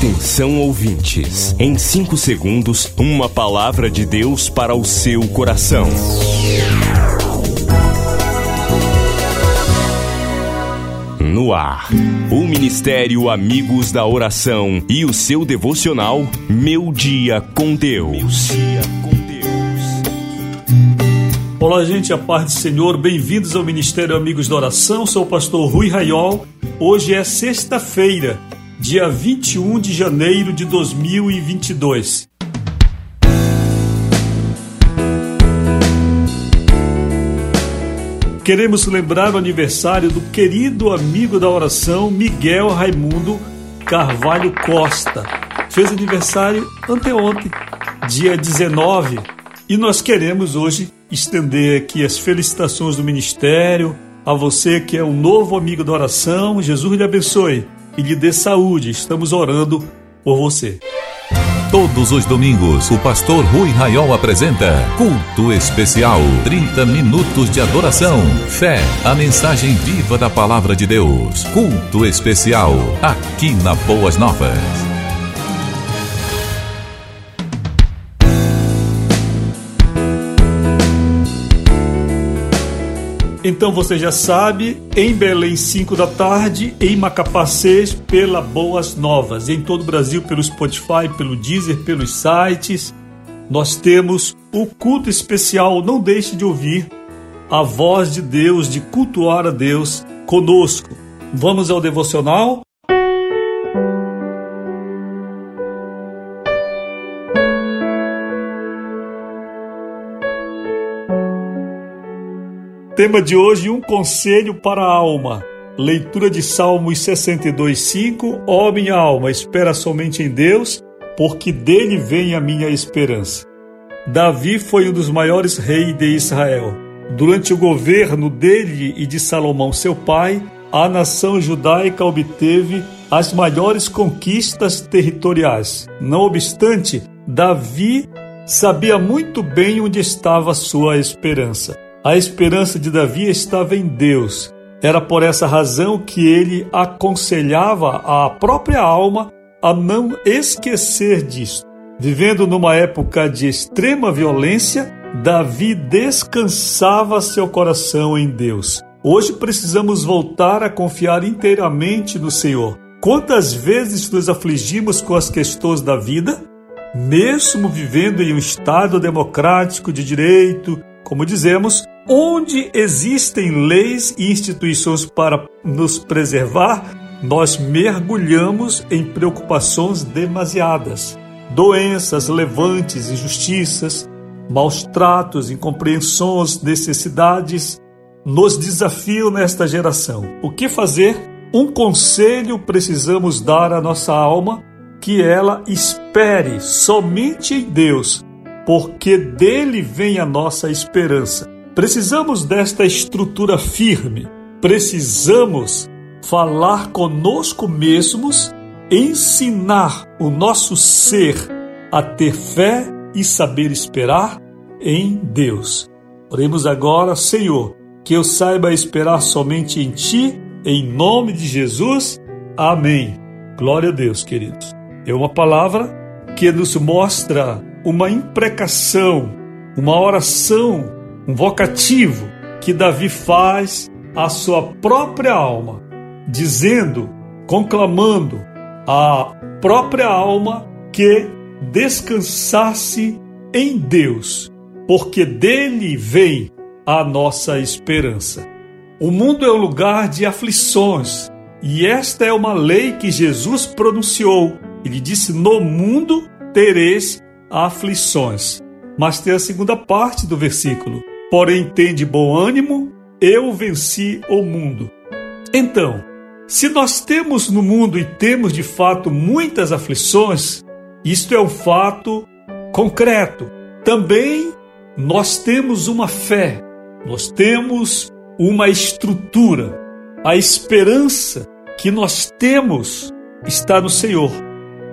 Atenção ouvintes, em 5 segundos, uma palavra de Deus para o seu coração. No ar, o Ministério Amigos da Oração e o seu devocional Meu Dia com Deus. Olá, gente, a paz do Senhor, bem-vindos ao Ministério Amigos da Oração. Sou o pastor Rui Raiol. Hoje é sexta-feira, dia 21 de janeiro de 2022. Queremos lembrar o aniversário do querido amigo da oração Miguel Raimundo Carvalho Costa. Fez aniversário anteontem, dia 19, e nós queremos hoje estender aqui as felicitações do ministério a você que é um novo amigo da oração. Jesus lhe abençoe e lhe dê saúde. Estamos orando por você. Todos os domingos, o pastor Rui Raiol apresenta Culto Especial. 30 minutos de adoração, fé, a mensagem viva da palavra de Deus. Culto Especial, aqui na Boas Novas. Então você já sabe, em Belém 5 da tarde, em Macapá 6 pela Boas Novas, em todo o Brasil pelo Spotify, pelo Deezer, pelos sites. Nós temos o culto especial, não deixe de ouvir a voz de Deus, de cultuar a Deus conosco. Vamos ao devocional? Tema de hoje: um conselho para a alma. Leitura de Salmos 62:5. Ó oh, minha alma, espera somente em Deus, porque dele vem a minha esperança. Davi foi um dos maiores reis de Israel. Durante o governo dele e de Salomão, seu pai, a nação judaica obteve as maiores conquistas territoriais. Não obstante, Davi sabia muito bem onde estava sua esperança. A esperança de Davi estava em Deus. Era por essa razão que ele aconselhava a própria alma a não esquecer disto. Vivendo numa época de extrema violência, Davi descansava seu coração em Deus. Hoje precisamos voltar a confiar inteiramente no Senhor. Quantas vezes nos afligimos com as questões da vida, mesmo vivendo em um Estado democrático de direito, como dizemos, onde existem leis e instituições para nos preservar, nós mergulhamos em preocupações demasiadas. Doenças, levantes, injustiças, maus tratos, incompreensões, necessidades nos desafiam nesta geração. O que fazer? Um conselho precisamos dar à nossa alma que ela espere somente em Deus porque dele vem a nossa esperança. Precisamos desta estrutura firme, precisamos falar conosco mesmos, ensinar o nosso ser a ter fé e saber esperar em Deus. Oremos agora, Senhor, que eu saiba esperar somente em Ti, em nome de Jesus. Amém. Glória a Deus, queridos. É uma palavra que nos mostra uma imprecação, uma oração, um vocativo que Davi faz à sua própria alma, dizendo, conclamando a própria alma que descansasse em Deus, porque dele vem a nossa esperança. O mundo é um lugar de aflições, e esta é uma lei que Jesus pronunciou. Ele disse: No mundo tereis aflições. Mas tem a segunda parte do versículo. Porém, tem de bom ânimo, eu venci o mundo. Então, se nós temos no mundo e temos de fato muitas aflições, isto é um fato concreto. Também nós temos uma fé, nós temos uma estrutura. A esperança que nós temos está no Senhor.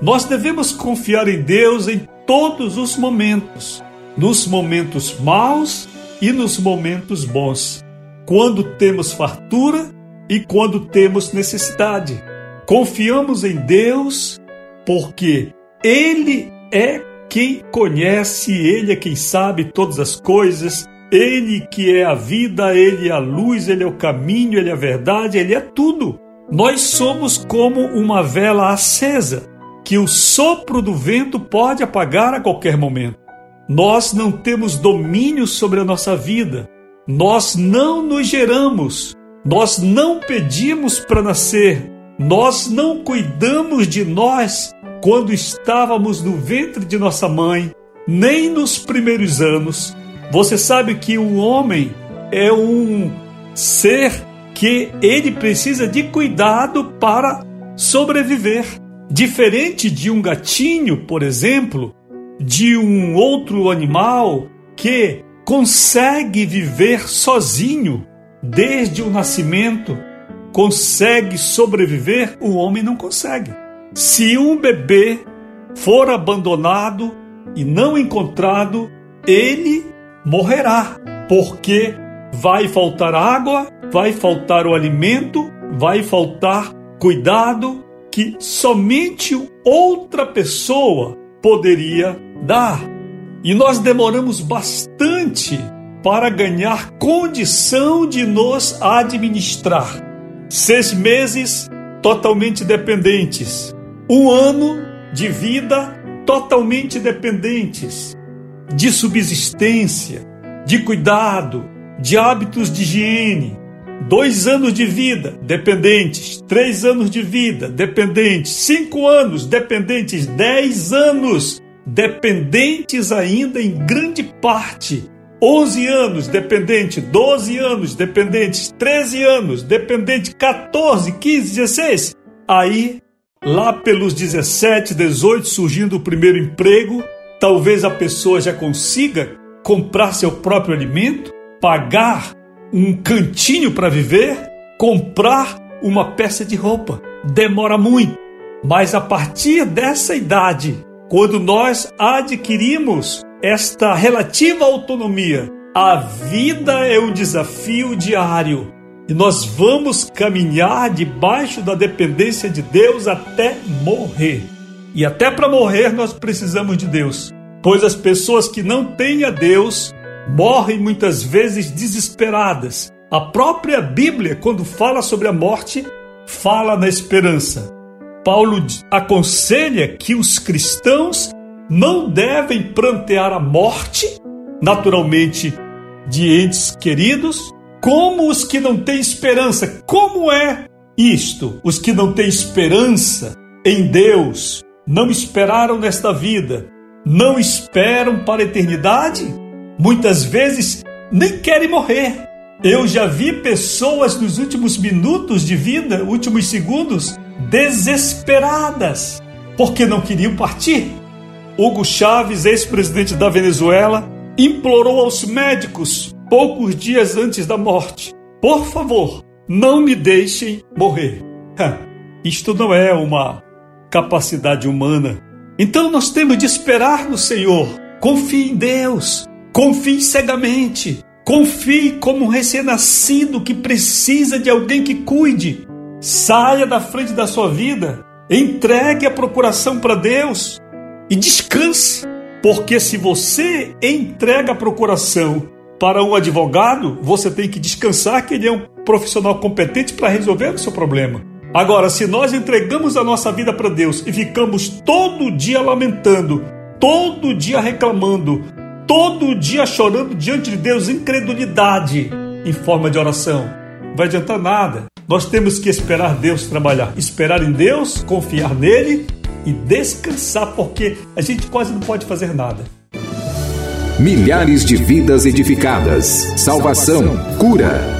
Nós devemos confiar em Deus em todos os momentos, nos momentos maus e nos momentos bons, quando temos fartura e quando temos necessidade. Confiamos em Deus porque Ele é quem conhece, Ele é quem sabe todas as coisas, Ele que é a vida, Ele é a luz, Ele é o caminho, Ele é a verdade, Ele é tudo. Nós somos como uma vela acesa, que o sopro do vento pode apagar a qualquer momento. Nós não temos domínio sobre a nossa vida. Nós não nos geramos. Nós não pedimos para nascer. Nós não cuidamos de nós quando estávamos no ventre de nossa mãe, nem nos primeiros anos. Você sabe que o homem é um ser que ele precisa de cuidado para sobreviver. Diferente de um gatinho, por exemplo, de um outro animal que consegue viver sozinho desde o nascimento, consegue sobreviver, o homem não consegue. Se um bebê for abandonado e não encontrado, ele morrerá, porque vai faltar água, vai faltar o alimento, vai faltar cuidado que somente outra pessoa poderia dar. E nós demoramos bastante para ganhar condição de nos administrar. Seis meses totalmente dependentes, um ano de vida totalmente dependentes, de subsistência, de cuidado, de hábitos de higiene, dois anos de vida dependentes, três anos de vida dependentes, cinco anos dependentes, dez anos dependentes ainda em grande parte. 11 anos dependente, 12 anos dependentes, 13 anos dependente, 14, 15, 16. Aí, lá pelos 17, 18, surgindo o primeiro emprego, talvez a pessoa já consiga comprar seu próprio alimento, pagar um cantinho para viver, comprar uma peça de roupa. Demora muito, mas a partir dessa idade, quando nós adquirimos esta relativa autonomia, a vida é um desafio diário e nós vamos caminhar debaixo da dependência de Deus até morrer. E até para morrer nós precisamos de Deus, pois as pessoas que não têm a Deus morrem muitas vezes desesperadas. A própria Bíblia, quando fala sobre a morte, fala na esperança. Paulo aconselha que os cristãos não devem prantear a morte, naturalmente, de entes queridos, como os que não têm esperança. Como é isto? Os que não têm esperança em Deus, não esperaram nesta vida, não esperam para a eternidade? Muitas vezes nem querem morrer. Eu já vi pessoas nos últimos minutos de vida, últimos segundos, desesperadas, porque não queriam partir. Hugo Chávez, ex-presidente da Venezuela, implorou aos médicos, poucos dias antes da morte: por favor, não me deixem morrer. Isto não é uma capacidade humana. Então nós temos de esperar no Senhor. Confie em Deus. Confie cegamente. Confie como um recém-nascido que precisa de alguém que cuide. Saia da frente da sua vida, entregue a procuração para Deus e descanse. Porque se você entrega a procuração para um advogado, você tem que descansar que ele é um profissional competente para resolver o seu problema. Agora, se nós entregamos a nossa vida para Deus e ficamos todo dia lamentando, todo dia reclamando, todo dia chorando diante de Deus, incredulidade em forma de oração. Vai adiantar nada. Nós temos que esperar Deus trabalhar, esperar em Deus, confiar nele e descansar, porque a gente quase não pode fazer nada. Milhares de vidas edificadas, salvação, cura.